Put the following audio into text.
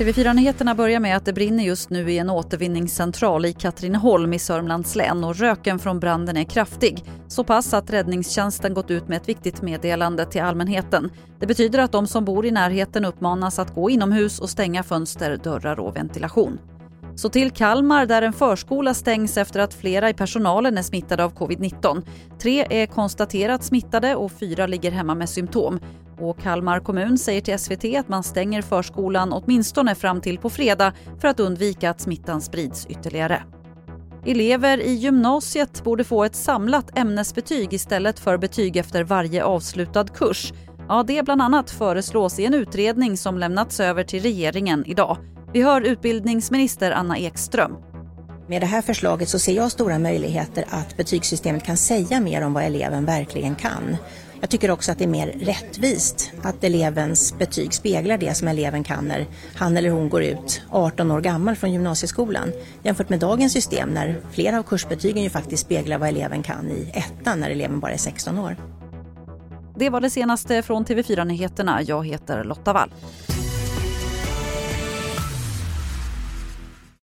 TV4-nyheterna börjar med att det brinner just nu i en återvinningscentral i Katrineholm i Sörmlands län och röken från branden är kraftig. Så pass att räddningstjänsten gått ut med ett viktigt meddelande till allmänheten. Det betyder att de som bor i närheten uppmanas att gå inomhus och stänga fönster, dörrar och ventilation. Så till Kalmar där en förskola stängs efter att flera i personalen är smittade av covid-19. Tre är konstaterat smittade och fyra ligger hemma med symptom. Och Kalmar kommun säger till SVT att man stänger förskolan åtminstone fram till på fredag för att undvika att smittan sprids ytterligare. Elever i gymnasiet borde få ett samlat ämnesbetyg istället för betyg efter varje avslutad kurs. Ja, det bland annat föreslås i en utredning som lämnats över till regeringen idag. Vi hör utbildningsminister Anna Ekström. Med det här förslaget så ser jag stora möjligheter att betygssystemet kan säga mer om vad eleven verkligen kan. Jag tycker också att det är mer rättvist att elevens betyg speglar det som eleven kan när han eller hon går ut 18 år gammal från gymnasieskolan jämfört med dagens system när flera av kursbetygen ju faktiskt speglar vad eleven kan i ettan när eleven bara är 16 år. Det var det senaste från TV4 Nyheterna. Jag heter Lotta Wall.